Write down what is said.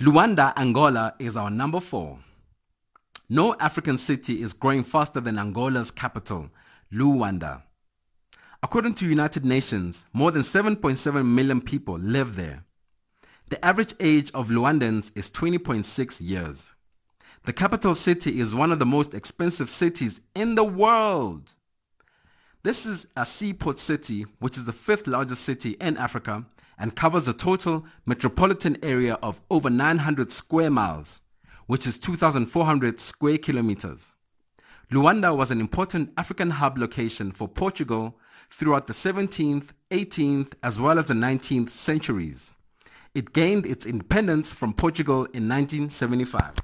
Luanda, Angola is our number four. No African city is growing faster than Angola's capital, Luanda. According to United Nations, more than 7.7 million people live there. The average age of Luandans is 20.6 years. The capital city is one of the most expensive cities in the world. This is a seaport city, which is the fifth largest city in Africa and covers a total metropolitan area of over 900 square miles, which is 2,400 square kilometers. Luanda was an important African hub location for Portugal throughout the 17th, 18th, as well as the 19th centuries. It gained its independence from Portugal in 1975.